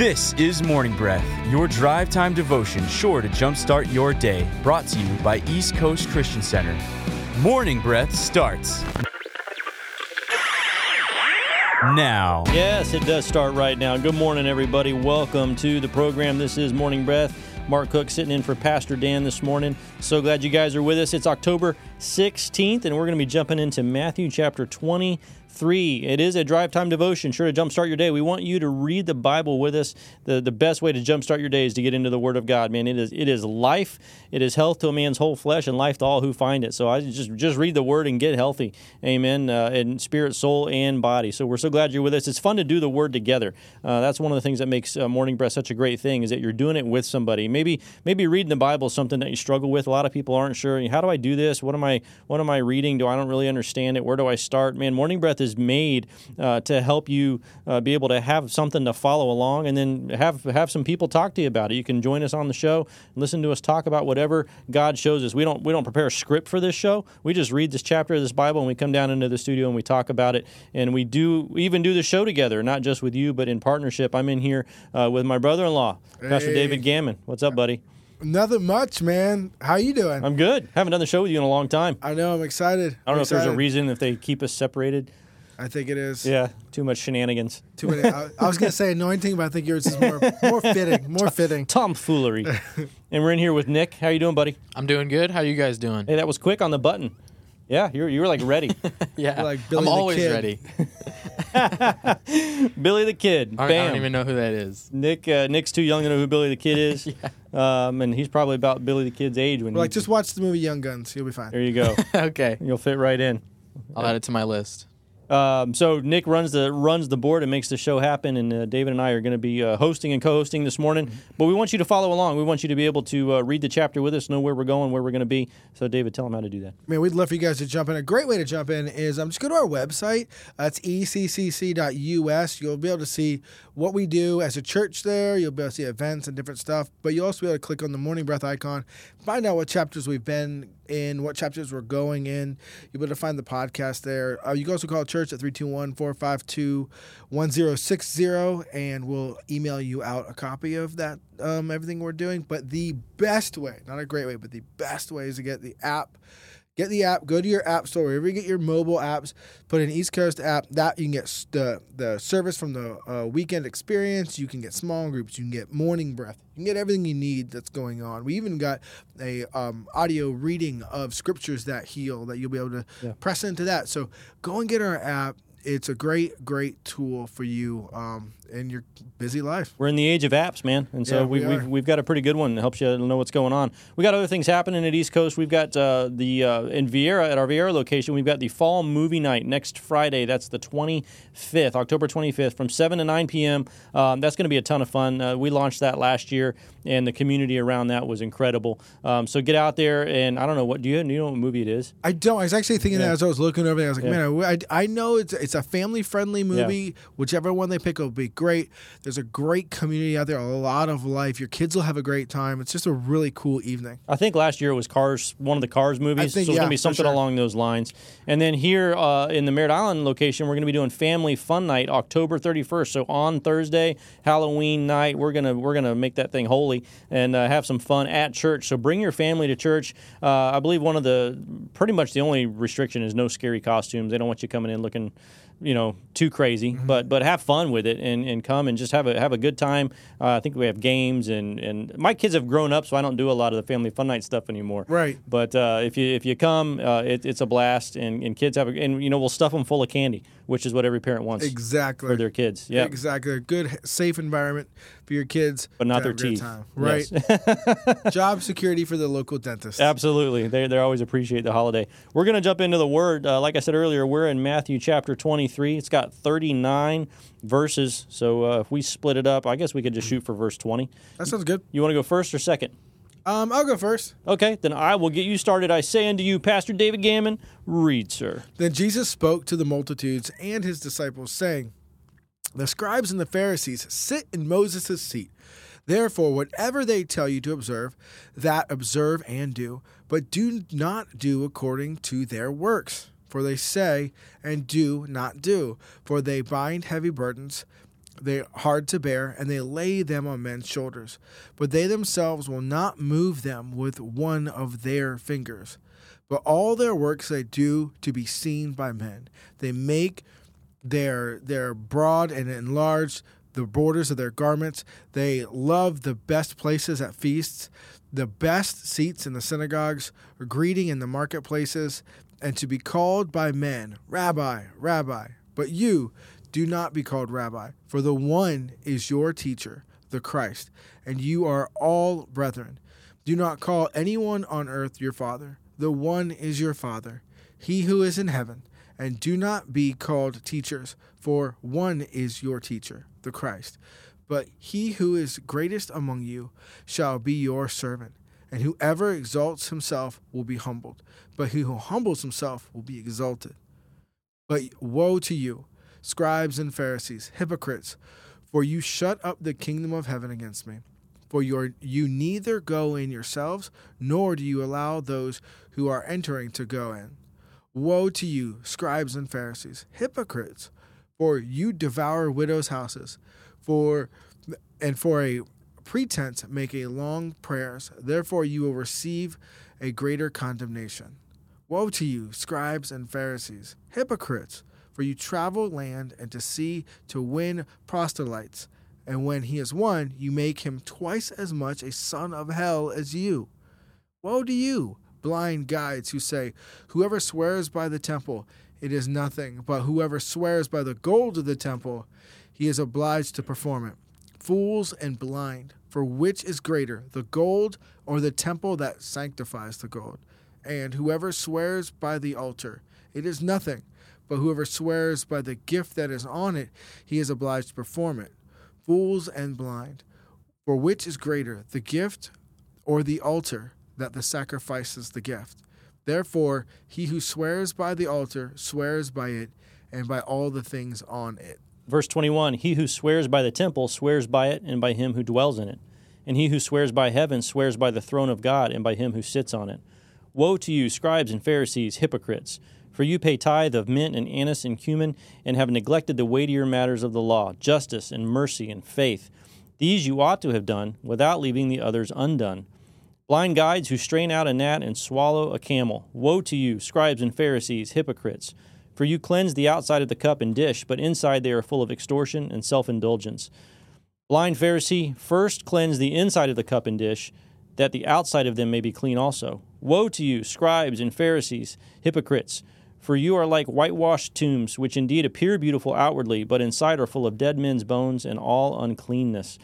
This is Morning Breath, your drive time devotion sure to jumpstart your day. Brought to you by East Coast Christian Center. Morning Breath starts now. Yes, it does start right now. Good morning, everybody. Welcome to the program. This is Morning Breath. Mark Cook sitting in for Pastor Dan this morning. So glad you guys are with us. It's October 16th, and we're going to be jumping into Matthew chapter 20 Three, it is a drive time devotion, sure to jumpstart your day. We want you to read the Bible with us. The, the best way to jumpstart your day is to get into the Word of God, man. It is it is life, it is health to a man's whole flesh, and life to all who find it. So I just just read the Word and get healthy, amen, uh, in spirit, soul, and body. So we're so glad you're with us. It's fun to do the Word together. Uh, that's one of the things that makes uh, Morning Breath such a great thing is that you're doing it with somebody. Maybe maybe reading the Bible is something that you struggle with. A lot of people aren't sure. How do I do this? What am I what am I reading? Do I don't really understand it? Where do I start? Man, Morning Breath is made uh, to help you uh, be able to have something to follow along, and then have have some people talk to you about it. You can join us on the show, and listen to us talk about whatever God shows us. We don't we don't prepare a script for this show. We just read this chapter of this Bible, and we come down into the studio and we talk about it, and we do we even do the show together, not just with you, but in partnership. I'm in here uh, with my brother-in-law, hey. Pastor David Gammon. What's up, buddy? Nothing much, man. How you doing? I'm good. Haven't done the show with you in a long time. I know. I'm excited. I don't I'm know excited. if there's a reason if they keep us separated. I think it is. Yeah, too much shenanigans. Too many. I, I was gonna say anointing, but I think yours is more more fitting. More fitting. Tomfoolery. and we're in here with Nick. How you doing, buddy? I'm doing good. How you guys doing? Hey, that was quick on the button. Yeah, you were, you were like ready. yeah, like Billy I'm always kid. ready. Billy the Kid. I, Bam. I don't even know who that is. Nick uh, Nick's too young to know who Billy the Kid is. yeah. Um, and he's probably about Billy the Kid's age when. He. Like, just watch the movie Young Guns. You'll be fine. There you go. okay. You'll fit right in. I'll add it to my list. Um, so Nick runs the runs the board and makes the show happen, and uh, David and I are going to be uh, hosting and co-hosting this morning. Mm-hmm. But we want you to follow along. We want you to be able to uh, read the chapter with us, know where we're going, where we're going to be. So David, tell them how to do that. Man, we'd love for you guys to jump in. A great way to jump in is um, just go to our website. That's eccc.us. You'll be able to see what we do as a church there. You'll be able to see events and different stuff. But you'll also be able to click on the Morning Breath icon, find out what chapters we've been in, what chapters we're going in. You'll be able to find the podcast there. Uh, you can also call church at 321 452 1060, and we'll email you out a copy of that, um, everything we're doing. But the best way, not a great way, but the best way is to get the app Get the app. Go to your app store wherever you get your mobile apps. Put in East Coast app. That you can get the the service from the uh, weekend experience. You can get small groups. You can get morning breath. You can get everything you need that's going on. We even got a um, audio reading of scriptures that heal that you'll be able to yeah. press into that. So go and get our app. It's a great, great tool for you. Um, in your busy life. We're in the age of apps, man, and so yeah, we, have we've, we've got a pretty good one that helps you know what's going on. We got other things happening at East Coast. We've got uh, the uh, in Viera at our Viera location. We've got the fall movie night next Friday. That's the 25th, October 25th, from 7 to 9 p.m. Um, that's going to be a ton of fun. Uh, we launched that last year, and the community around that was incredible. Um, so get out there, and I don't know what do you, do you know what movie it is? I don't. I was actually thinking yeah. that as I was looking over there. I was like, yeah. man, I, I, know it's it's a family friendly movie. Whichever one they pick will be great. There's a great community out there, a lot of life. Your kids will have a great time. It's just a really cool evening. I think last year it was Cars, one of the Cars movies, think, so it's yeah, going to be something sure. along those lines. And then here uh, in the Merritt Island location, we're going to be doing Family Fun Night October 31st. So on Thursday, Halloween night, we're gonna we're gonna make that thing holy and uh, have some fun at church. So bring your family to church. Uh, I believe one of the pretty much the only restriction is no scary costumes. They don't want you coming in looking you know too crazy, mm-hmm. but but have fun with it and, and come and just have a have a good time. Uh, I think we have games and, and my kids have grown up, so I don't do a lot of the family fun night stuff anymore. Right. But uh, if you if you come, uh, it, it's a blast, and, and kids have a, and you know we'll stuff them full of candy, which is what every parent wants exactly for their kids. Yeah. Exactly. A good safe environment for your kids, but not their teeth. Right. Yes. Job security for the local dentist. Absolutely. They they always appreciate the holiday. We're gonna jump into the word. Uh, like I said earlier, we're in Matthew chapter twenty 23. It's got 39 verses. So uh, if we split it up, I guess we could just shoot for verse 20. That sounds good. You want to go first or second? Um, I'll go first. Okay, then I will get you started. I say unto you, Pastor David Gammon, read, sir. Then Jesus spoke to the multitudes and his disciples, saying, The scribes and the Pharisees sit in Moses' seat. Therefore, whatever they tell you to observe, that observe and do, but do not do according to their works for they say and do not do, for they bind heavy burdens they hard to bear, and they lay them on men's shoulders. But they themselves will not move them with one of their fingers. But all their works they do to be seen by men. They make their their broad and enlarged the borders of their garments. They love the best places at feasts, the best seats in the synagogues, greeting in the marketplaces, and to be called by men, Rabbi, Rabbi. But you do not be called Rabbi, for the one is your teacher, the Christ, and you are all brethren. Do not call anyone on earth your father, the one is your Father, he who is in heaven. And do not be called teachers, for one is your teacher, the Christ. But he who is greatest among you shall be your servant. And whoever exalts himself will be humbled, but he who humbles himself will be exalted. But woe to you, scribes and Pharisees, hypocrites, for you shut up the kingdom of heaven against me. For you, neither go in yourselves, nor do you allow those who are entering to go in. Woe to you, scribes and Pharisees, hypocrites! For you devour widows' houses, for and for a pretense make a long prayers. Therefore you will receive a greater condemnation. Woe to you, scribes and Pharisees, hypocrites! For you travel land and to sea to win proselytes, and when he is won, you make him twice as much a son of hell as you. Woe to you! blind guides who say, Whoever swears by the temple, it is nothing, but whoever swears by the gold of the temple, he is obliged to perform it. Fools and blind, for which is greater, the gold or the temple that sanctifies the gold? And whoever swears by the altar, it is nothing, but whoever swears by the gift that is on it, he is obliged to perform it. Fools and blind, for which is greater, the gift or the altar? that the sacrifice is the gift. Therefore, he who swears by the altar swears by it and by all the things on it. Verse 21 He who swears by the temple swears by it and by him who dwells in it. And he who swears by heaven swears by the throne of God and by him who sits on it. Woe to you, scribes and Pharisees, hypocrites! For you pay tithe of mint and anise and cumin, and have neglected the weightier matters of the law, justice and mercy and faith. These you ought to have done, without leaving the others undone. Blind guides who strain out a gnat and swallow a camel. Woe to you, scribes and Pharisees, hypocrites! For you cleanse the outside of the cup and dish, but inside they are full of extortion and self indulgence. Blind Pharisee, first cleanse the inside of the cup and dish, that the outside of them may be clean also. Woe to you, scribes and Pharisees, hypocrites! For you are like whitewashed tombs, which indeed appear beautiful outwardly, but inside are full of dead men's bones and all uncleanness.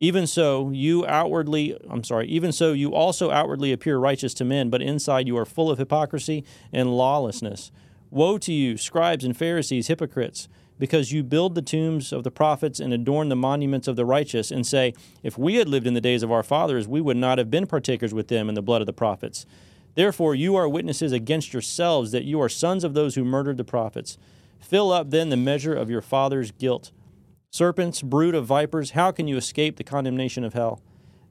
Even so, you outwardly, I'm sorry, even so, you also outwardly appear righteous to men, but inside you are full of hypocrisy and lawlessness. Woe to you, scribes and Pharisees, hypocrites, because you build the tombs of the prophets and adorn the monuments of the righteous, and say, If we had lived in the days of our fathers, we would not have been partakers with them in the blood of the prophets. Therefore, you are witnesses against yourselves that you are sons of those who murdered the prophets. Fill up then the measure of your father's guilt. Serpents, brood of vipers, how can you escape the condemnation of hell?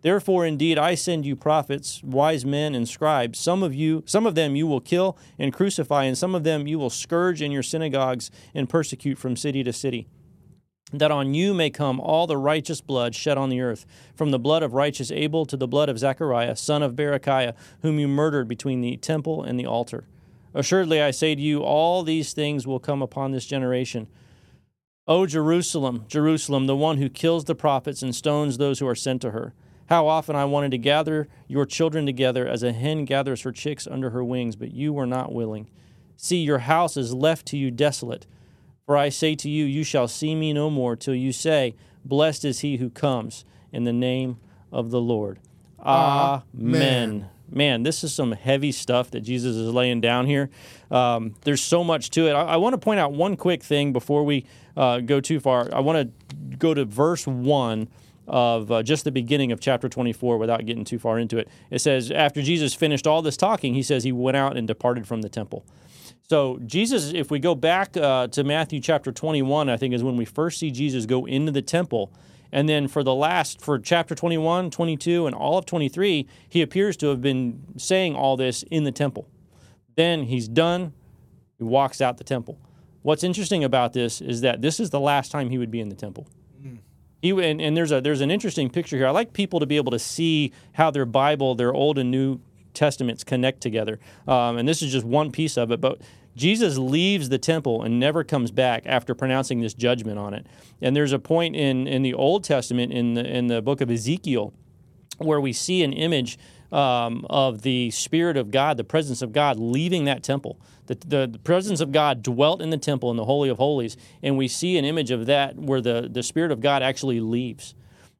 Therefore, indeed, I send you prophets, wise men, and scribes. Some of you, some of them you will kill and crucify, and some of them you will scourge in your synagogues and persecute from city to city. That on you may come all the righteous blood shed on the earth, from the blood of righteous Abel to the blood of Zechariah, son of Berechiah, whom you murdered between the temple and the altar. Assuredly, I say to you, all these things will come upon this generation. O Jerusalem, Jerusalem, the one who kills the prophets and stones those who are sent to her. How often I wanted to gather your children together as a hen gathers her chicks under her wings, but you were not willing. See, your house is left to you desolate. For I say to you, you shall see me no more till you say, Blessed is he who comes in the name of the Lord. Amen. Amen. Man, this is some heavy stuff that Jesus is laying down here. Um, there's so much to it. I, I want to point out one quick thing before we uh, go too far. I want to go to verse 1 of uh, just the beginning of chapter 24 without getting too far into it. It says, After Jesus finished all this talking, he says he went out and departed from the temple. So, Jesus, if we go back uh, to Matthew chapter 21, I think is when we first see Jesus go into the temple. And then for the last, for chapter 21, 22, and all of 23, he appears to have been saying all this in the temple. Then he's done, he walks out the temple. What's interesting about this is that this is the last time he would be in the temple. And, and there's a there's an interesting picture here. I like people to be able to see how their Bible, their Old and New Testaments connect together. Um, and this is just one piece of it, but Jesus leaves the temple and never comes back after pronouncing this judgment on it. And there's a point in, in the Old Testament in the in the book of Ezekiel where we see an image um, of the Spirit of God, the presence of God leaving that temple. The, the, the, presence of God dwelt in the temple in the Holy of Holies, and we see an image of that where the, the Spirit of God actually leaves.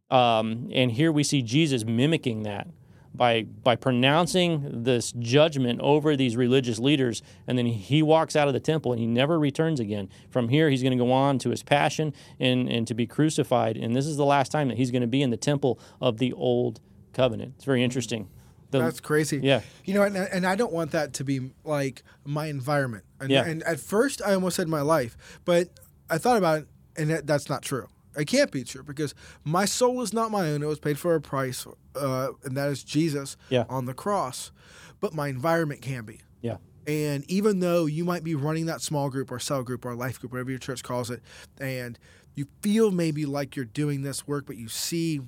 Um, and here we see Jesus mimicking that by by pronouncing this judgment over these religious leaders and then he walks out of the temple and he never returns again from here he's going to go on to his passion and and to be crucified and this is the last time that he's going to be in the temple of the old covenant it's very interesting the, That's crazy. Yeah. You know, and, and I don't want that to be like my environment. And, yeah. and at first, I almost said my life, but I thought about it, and that, that's not true. It can't be true because my soul is not my own. It was paid for a price, uh, and that is Jesus yeah. on the cross. But my environment can be. Yeah. And even though you might be running that small group or cell group or life group, whatever your church calls it, and you feel maybe like you're doing this work, but you see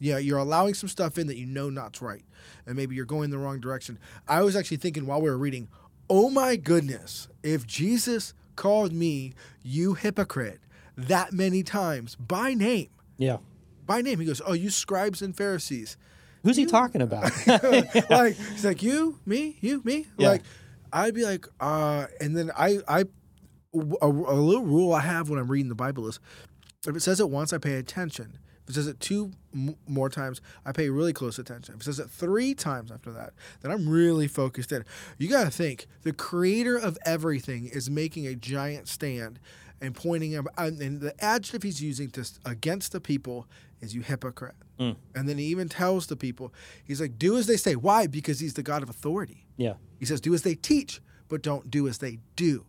yeah, you're allowing some stuff in that you know not's right, and maybe you're going the wrong direction. I was actually thinking while we were reading, oh my goodness, if Jesus called me you hypocrite that many times by name, yeah, by name, he goes, oh you scribes and Pharisees. Who's he talking about? like he's like you, me, you, me. Yeah. Like I'd be like, uh, and then I, I, a, a little rule I have when I'm reading the Bible is, if it says it once, I pay attention if it says it two m- more times, I pay really close attention. If it says it three times after that, then I'm really focused in. You got to think the creator of everything is making a giant stand and pointing him, and the adjective he's using to against the people is you hypocrite. Mm. And then he even tells the people, he's like, do as they say. Why? Because he's the God of authority. Yeah. He says, do as they teach, but don't do as they do.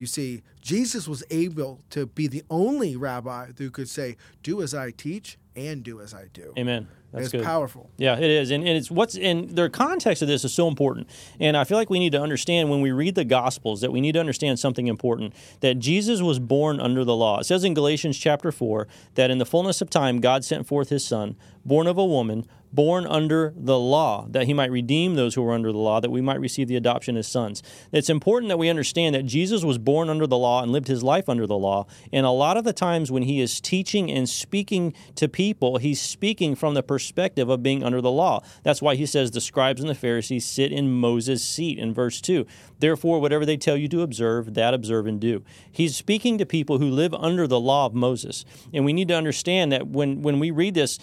You see, Jesus was able to be the only rabbi who could say, Do as I teach and do as I do. Amen. That's it's good. powerful. Yeah, it is, and, and it's what's and the context of this is so important. And I feel like we need to understand when we read the Gospels that we need to understand something important. That Jesus was born under the law. It says in Galatians chapter four that in the fullness of time God sent forth His Son, born of a woman, born under the law, that he might redeem those who were under the law, that we might receive the adoption as sons. It's important that we understand that Jesus was born under the law and lived his life under the law. And a lot of the times when he is teaching and speaking to people, he's speaking from the perspective of being under the law. That's why he says the scribes and the Pharisees sit in Moses' seat in verse 2. Therefore, whatever they tell you to observe, that observe and do. He's speaking to people who live under the law of Moses. And we need to understand that when, when we read this,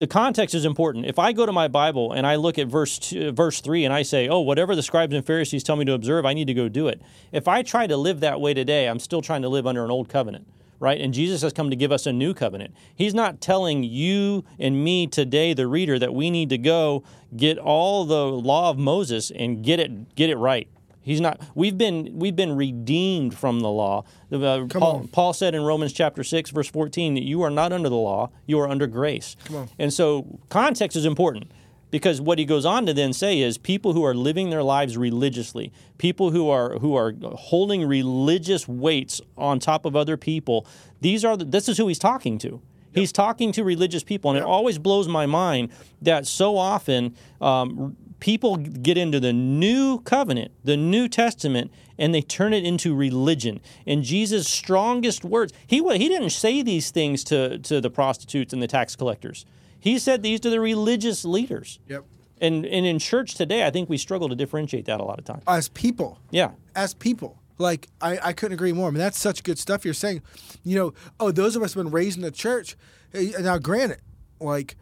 the context is important. If I go to my Bible and I look at verse two, verse 3 and I say, "Oh, whatever the scribes and Pharisees tell me to observe, I need to go do it." If I try to live that way today, I'm still trying to live under an old covenant, right? And Jesus has come to give us a new covenant. He's not telling you and me today the reader that we need to go get all the law of Moses and get it get it right. He's not. We've been we've been redeemed from the law. Uh, Paul, Paul, said in Romans chapter six, verse fourteen, that you are not under the law; you are under grace. And so context is important because what he goes on to then say is people who are living their lives religiously, people who are who are holding religious weights on top of other people. These are the, this is who he's talking to. He's talking to religious people, and yep. it always blows my mind that so often um, people get into the new covenant, the New Testament, and they turn it into religion. And Jesus' strongest words, he, he didn't say these things to, to the prostitutes and the tax collectors. He said these to the religious leaders. Yep. And, and in church today, I think we struggle to differentiate that a lot of times. As people. Yeah. As people. Like, I, I couldn't agree more. I mean, that's such good stuff you're saying. You know, oh, those of us have been raised in the church. Eh, now, granted, like,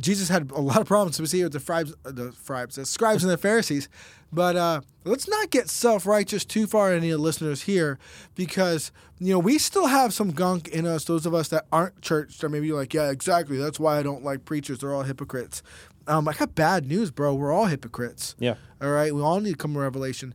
Jesus had a lot of problems we see with the scribes, uh, the scribes, the scribes and the Pharisees. But uh, let's not get self righteous too far, any of the listeners here, because you know we still have some gunk in us. Those of us that aren't churched, or maybe like, yeah, exactly. That's why I don't like preachers. They're all hypocrites. Um, I got bad news, bro. We're all hypocrites. Yeah. All right. We all need to come to revelation.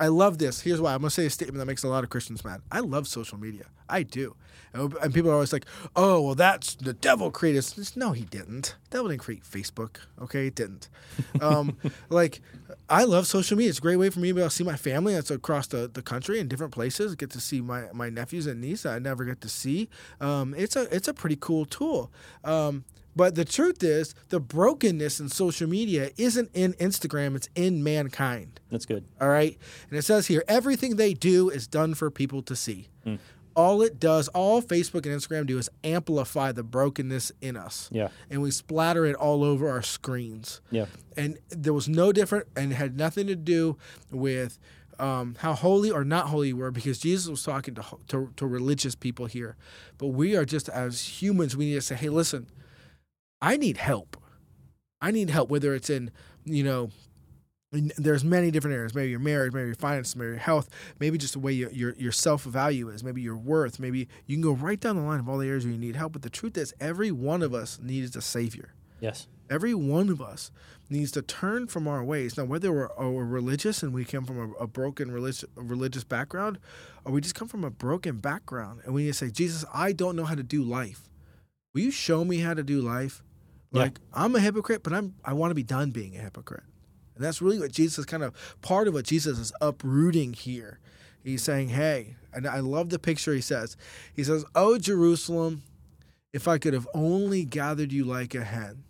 I love this. Here's why. I'm going to say a statement that makes a lot of Christians mad. I love social media. I do. And people are always like, oh, well, that's the devil created. This. No, he didn't. The devil didn't create Facebook. Okay, it didn't. Um, like, I love social media. It's a great way for me to be able to see my family that's across the, the country in different places. Get to see my, my nephews and nieces I never get to see. Um, it's a it's a pretty cool tool. Um, but the truth is, the brokenness in social media isn't in Instagram, it's in mankind. That's good. All right. And it says here everything they do is done for people to see. Mm. All it does, all Facebook and Instagram do is amplify the brokenness in us. Yeah. And we splatter it all over our screens. Yeah. And there was no different and had nothing to do with um, how holy or not holy you were because Jesus was talking to, to, to religious people here. But we are just as humans, we need to say, hey, listen, I need help. I need help, whether it's in, you know, there's many different areas. Maybe your marriage, maybe your finances, maybe your health, maybe just the way your your, your self value is, maybe your worth. Maybe you can go right down the line of all the areas where you need help. But the truth is, every one of us needs a savior. Yes. Every one of us needs to turn from our ways. Now, whether we're, oh, we're religious and we come from a, a broken religious, religious background, or we just come from a broken background and we need to say, Jesus, I don't know how to do life. Will you show me how to do life? Like yeah. I'm a hypocrite, but I'm I want to be done being a hypocrite. And that's really what Jesus is kind of part of what Jesus is uprooting here. He's saying, "Hey," and I love the picture he says. He says, "Oh Jerusalem, if I could have only gathered you like a hen,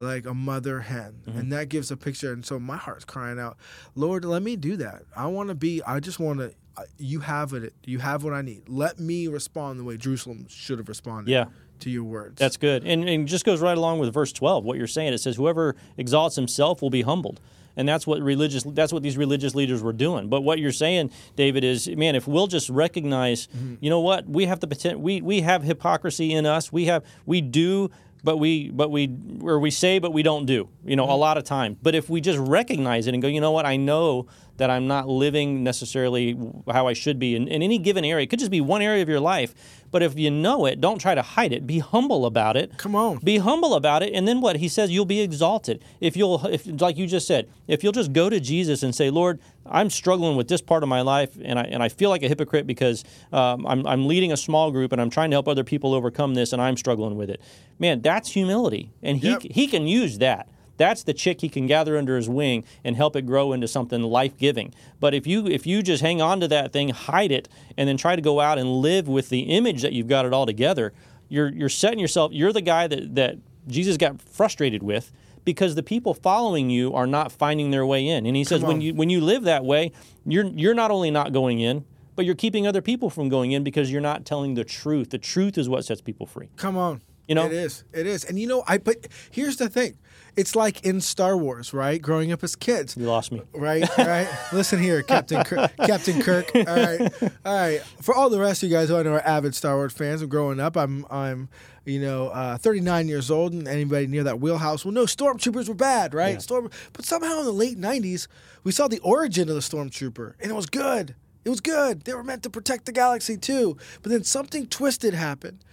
like a mother hen." Mm-hmm. And that gives a picture and so my heart's crying out, "Lord, let me do that. I want to be I just want to you have it. You have what I need. Let me respond the way Jerusalem should have responded. Yeah to your words. That's good. And, and just goes right along with verse 12, what you're saying. It says, Whoever exalts himself will be humbled. And that's what religious that's what these religious leaders were doing. But what you're saying, David, is man, if we'll just recognize, mm-hmm. you know what, we have the potential we, we have hypocrisy in us. We have we do but we but we or we say but we don't do you know mm-hmm. a lot of time but if we just recognize it and go you know what i know that i'm not living necessarily how i should be in, in any given area. It could just be one area of your life but if you know it don't try to hide it. Be humble about it. Come on. Be humble about it and then what? He says you'll be exalted. If you'll if like you just said if you'll just go to jesus and say lord i'm struggling with this part of my life and i and i feel like a hypocrite because um, I'm, I'm leading a small group and i'm trying to help other people overcome this and i'm struggling with it. Man that's humility, and he yep. he can use that. That's the chick he can gather under his wing and help it grow into something life giving. But if you if you just hang on to that thing, hide it, and then try to go out and live with the image that you've got it all together, you're you're setting yourself. You're the guy that that Jesus got frustrated with because the people following you are not finding their way in. And he says when you when you live that way, you're you're not only not going in, but you're keeping other people from going in because you're not telling the truth. The truth is what sets people free. Come on. You know, it is. It is. And you know, I but here's the thing. It's like in Star Wars, right? Growing up as kids. You lost me. Right, right. Listen here, Captain Kirk, Captain Kirk. All right, all right. For all the rest of you guys who I know are avid Star Wars fans, I'm growing up. I'm, I'm, you know, uh, 39 years old, and anybody near that wheelhouse will know stormtroopers were bad, right? Yeah. Storm, but somehow in the late 90s, we saw the origin of the stormtrooper, and it was good. It was good. They were meant to protect the galaxy too. But then something twisted happened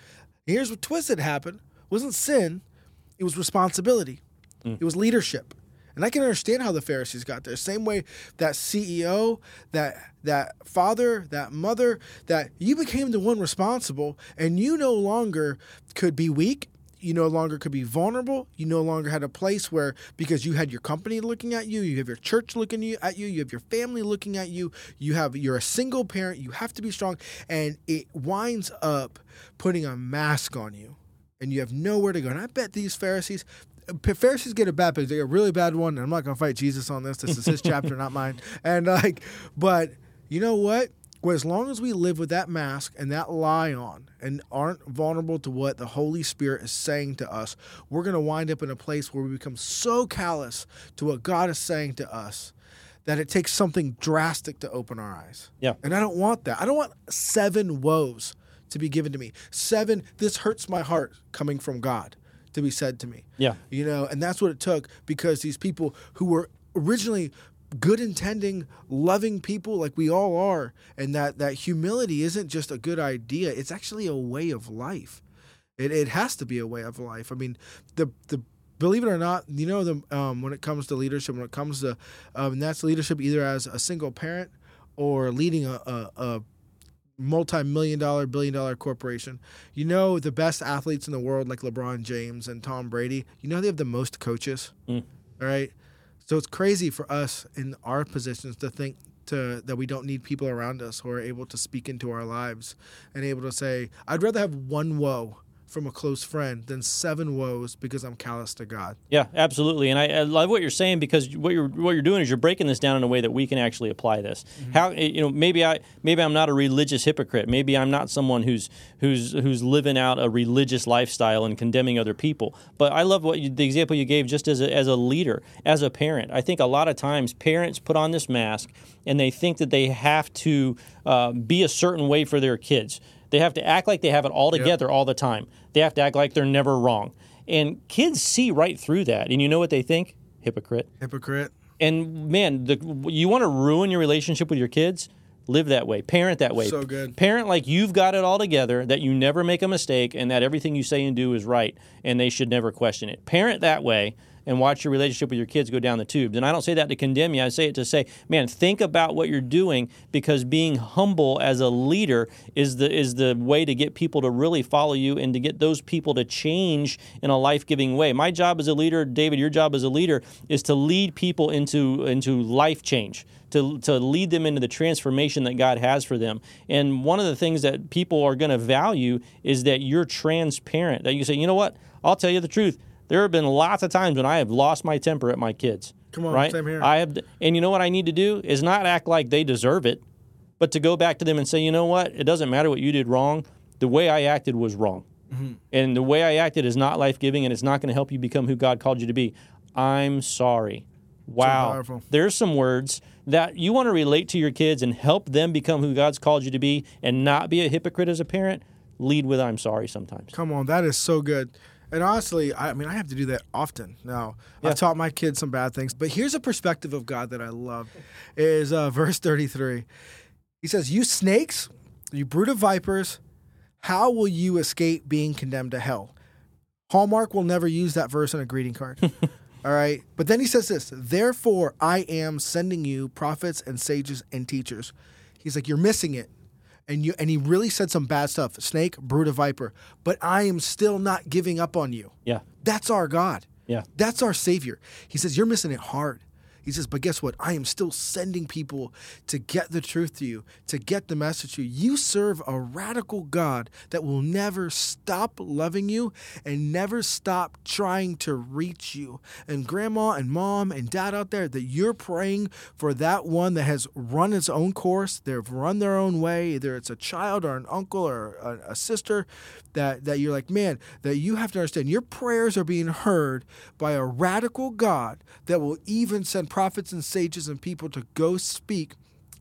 Here's what twisted happened. It wasn't sin, it was responsibility. Mm. It was leadership. And I can understand how the Pharisees got there. Same way that CEO, that that father, that mother, that you became the one responsible and you no longer could be weak you no longer could be vulnerable. You no longer had a place where, because you had your company looking at you, you have your church looking at you, you have your family looking at you, you have you're a single parent, you have to be strong, and it winds up putting a mask on you, and you have nowhere to go. And I bet these Pharisees, Pharisees get a bad because they get a really bad one. And I'm not going to fight Jesus on this. This is his chapter, not mine. And like, but you know what? Well, as long as we live with that mask and that lie on and aren't vulnerable to what the Holy Spirit is saying to us, we're going to wind up in a place where we become so callous to what God is saying to us that it takes something drastic to open our eyes. Yeah. And I don't want that. I don't want seven woes to be given to me. Seven, this hurts my heart coming from God to be said to me. Yeah. You know, and that's what it took because these people who were originally good intending loving people like we all are and that that humility isn't just a good idea it's actually a way of life it, it has to be a way of life i mean the the believe it or not you know the um, when it comes to leadership when it comes to um, that's leadership either as a single parent or leading a, a, a multi-million dollar billion dollar corporation you know the best athletes in the world like lebron james and tom brady you know they have the most coaches mm. all right so it's crazy for us in our positions to think to that we don't need people around us who are able to speak into our lives and able to say i'd rather have one woe from a close friend than seven woes because I'm callous to God. Yeah, absolutely. And I, I, love what you're saying because what you're what you're doing is you're breaking this down in a way that we can actually apply this. Mm-hmm. How you know maybe I maybe I'm not a religious hypocrite. Maybe I'm not someone who's who's who's living out a religious lifestyle and condemning other people. But I love what you, the example you gave just as a, as a leader, as a parent. I think a lot of times parents put on this mask and they think that they have to uh, be a certain way for their kids. They have to act like they have it all together yep. all the time. They have to act like they're never wrong. And kids see right through that. And you know what they think? Hypocrite. Hypocrite. And man, the, you want to ruin your relationship with your kids? Live that way. Parent that way. So good. Parent like you've got it all together, that you never make a mistake, and that everything you say and do is right, and they should never question it. Parent that way, and watch your relationship with your kids go down the tubes. And I don't say that to condemn you. I say it to say, man, think about what you're doing because being humble as a leader is the is the way to get people to really follow you and to get those people to change in a life-giving way. My job as a leader, David, your job as a leader is to lead people into into life change to, to lead them into the transformation that God has for them. And one of the things that people are going to value is that you're transparent, that you say, you know what, I'll tell you the truth. There have been lots of times when I have lost my temper at my kids. Come on, right? same here. I have, and you know what I need to do is not act like they deserve it, but to go back to them and say, you know what? It doesn't matter what you did wrong. The way I acted was wrong, mm-hmm. and the way I acted is not life giving, and it's not going to help you become who God called you to be. I'm sorry. Wow. So There's some words that you want to relate to your kids and help them become who God's called you to be, and not be a hypocrite as a parent. Lead with "I'm sorry" sometimes. Come on, that is so good. And honestly, I mean, I have to do that often now. Yeah. I've taught my kids some bad things, but here's a perspective of God that I love. Is uh, verse 33. He says, "You snakes, you brood of vipers, how will you escape being condemned to hell?" Hallmark will never use that verse on a greeting card. All right. But then he says this, "Therefore I am sending you prophets and sages and teachers." He's like, "You're missing it." And you and he really said some bad stuff. Snake, brood of viper. But I am still not giving up on you. Yeah. That's our God. Yeah. That's our Savior. He says, You're missing it hard. He says, but guess what? I am still sending people to get the truth to you, to get the message to you. You serve a radical God that will never stop loving you and never stop trying to reach you. And grandma and mom and dad out there, that you're praying for that one that has run its own course, they've run their own way, either it's a child or an uncle or a, a sister, that, that you're like, man, that you have to understand your prayers are being heard by a radical God that will even send prophets and sages and people to go speak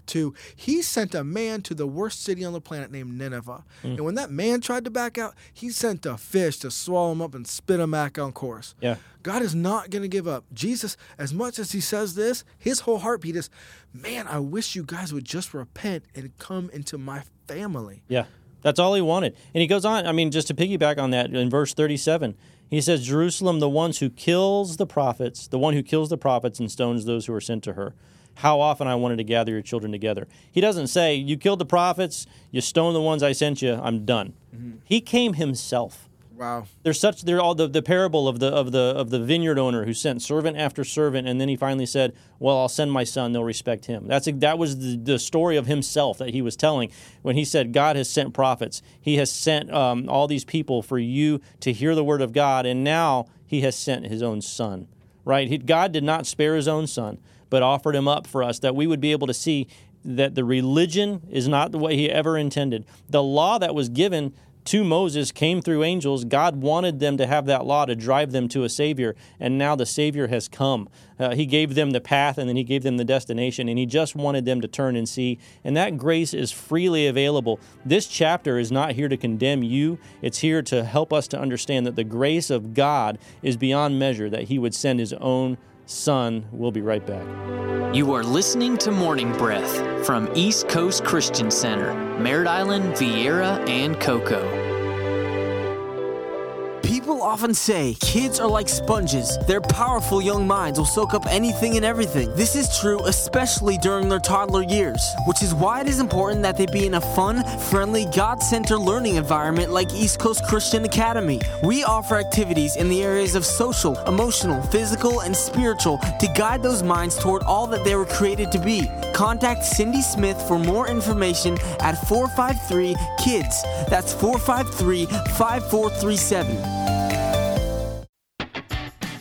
to he sent a man to the worst city on the planet named Nineveh. Mm. And when that man tried to back out, he sent a fish to swallow him up and spit him back on course. Yeah. God is not going to give up. Jesus, as much as he says this, his whole heartbeat is, man, I wish you guys would just repent and come into my family. Yeah. That's all he wanted. And he goes on, I mean, just to piggyback on that, in verse 37, he says, Jerusalem, the ones who kills the prophets, the one who kills the prophets and stones those who are sent to her. How often I wanted to gather your children together. He doesn't say, You killed the prophets, you stoned the ones I sent you, I'm done. Mm-hmm. He came himself. Wow. There's such they're all the, the parable of the of the of the vineyard owner who sent servant after servant and then he finally said, "Well, I'll send my son, they'll respect him." That's a, that was the, the story of himself that he was telling when he said God has sent prophets. He has sent um, all these people for you to hear the word of God and now he has sent his own son. Right? He, God did not spare his own son, but offered him up for us that we would be able to see that the religion is not the way he ever intended. The law that was given to Moses came through angels. God wanted them to have that law to drive them to a Savior, and now the Savior has come. Uh, he gave them the path and then He gave them the destination, and He just wanted them to turn and see. And that grace is freely available. This chapter is not here to condemn you, it's here to help us to understand that the grace of God is beyond measure, that He would send His own Son. We'll be right back. You are listening to Morning Breath from East Coast Christian Center, Merritt Island, Viera, and Cocoa People often say kids are like sponges. Their powerful young minds will soak up anything and everything. This is true especially during their toddler years, which is why it is important that they be in a fun, friendly, God centered learning environment like East Coast Christian Academy. We offer activities in the areas of social, emotional, physical, and spiritual to guide those minds toward all that they were created to be. Contact Cindy Smith for more information at 453 KIDS. That's 453 5437.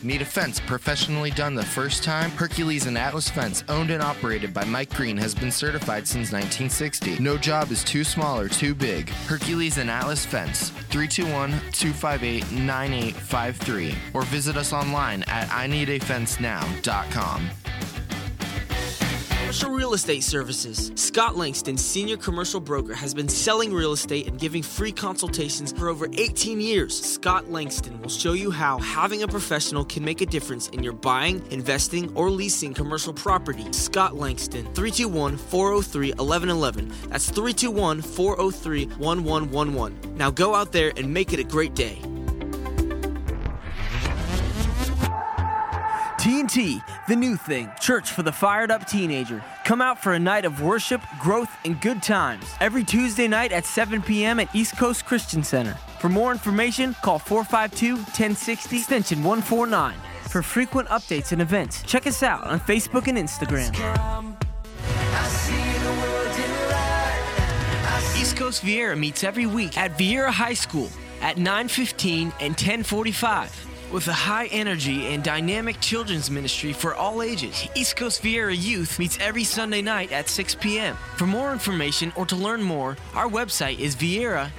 Need a fence professionally done the first time? Hercules and Atlas Fence, owned and operated by Mike Green, has been certified since 1960. No job is too small or too big. Hercules and Atlas Fence, 321 258 9853, or visit us online at ineedafencenow.com. Commercial Real Estate Services. Scott Langston, senior commercial broker, has been selling real estate and giving free consultations for over 18 years. Scott Langston will show you how having a professional can make a difference in your buying, investing, or leasing commercial property. Scott Langston, 321 403 1111. That's 321 403 1111. Now go out there and make it a great day. TNT, the new thing, church for the fired up teenager. Come out for a night of worship, growth, and good times every Tuesday night at 7 p.m. at East Coast Christian Center. For more information, call 452 1060 extension 149. For frequent updates and events, check us out on Facebook and Instagram. East Coast Viera meets every week at Viera High School at 9:15 and 10:45 with a high energy and dynamic children's ministry for all ages. East Coast Viera Youth meets every Sunday night at 6 p.m. For more information or to learn more, our website is viera.eccc.us.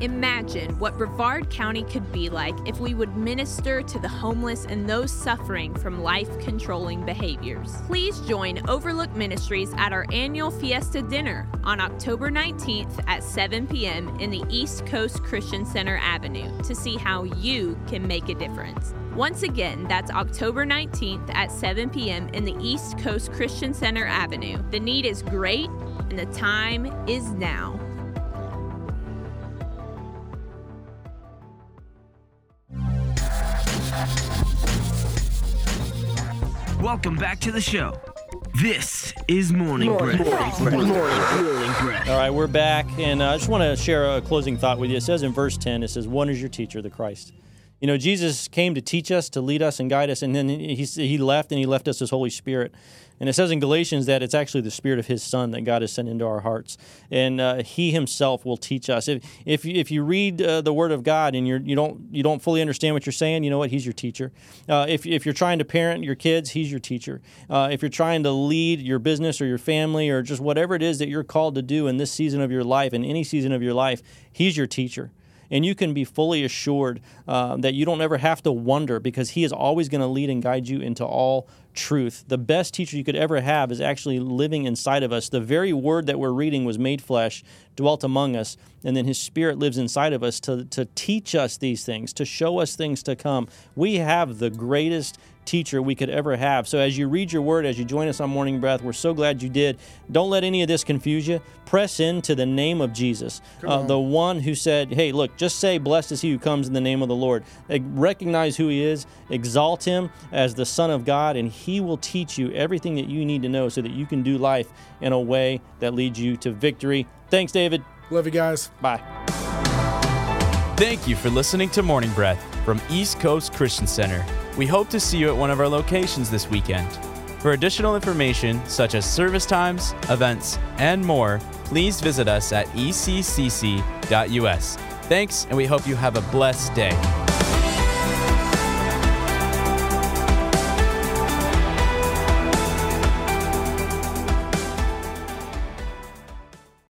Imagine what Brevard County could be like if we would minister to the homeless and those suffering from life controlling behaviors. Please join Overlook Ministries at our annual Fiesta Dinner on October 19th at 7 p.m. in the East Coast Christian Center Avenue to see how you can make a difference. Once again, that's October 19th at 7 p.m. in the East Coast Christian Center Avenue. The need is great and the time is now. Welcome back to the show. This is Morning, Morning Breath. Morning, Morning Breath. All right, we're back, and uh, I just want to share a closing thought with you. It says in verse 10, it says, One is your teacher, the Christ. You know, Jesus came to teach us, to lead us, and guide us, and then he, he left, and he left us his Holy Spirit. And it says in Galatians that it's actually the Spirit of His Son that God has sent into our hearts, and uh, He Himself will teach us. If if you, if you read uh, the Word of God and you're you don't you don't fully understand what you're saying, you know what? He's your teacher. Uh, if if you're trying to parent your kids, He's your teacher. Uh, if you're trying to lead your business or your family or just whatever it is that you're called to do in this season of your life, in any season of your life, He's your teacher and you can be fully assured uh, that you don't ever have to wonder because He is always going to lead and guide you into all truth. The best teacher you could ever have is actually living inside of us. The very word that we're reading was made flesh, dwelt among us, and then His Spirit lives inside of us to, to teach us these things, to show us things to come. We have the greatest teacher we could ever have. So as you read your word, as you join us on Morning Breath, we're so glad you did. Don't let any of this confuse you. Press into the name of Jesus, uh, the one who said, Hey, look, just say, Blessed is he who comes in the name of the Lord. Recognize who he is, exalt him as the Son of God, and he will teach you everything that you need to know so that you can do life in a way that leads you to victory. Thanks, David. Love you guys. Bye. Thank you for listening to Morning Breath from East Coast Christian Center. We hope to see you at one of our locations this weekend. For additional information, such as service times, events, and more, please visit us at eccc.us. Thanks, and we hope you have a blessed day.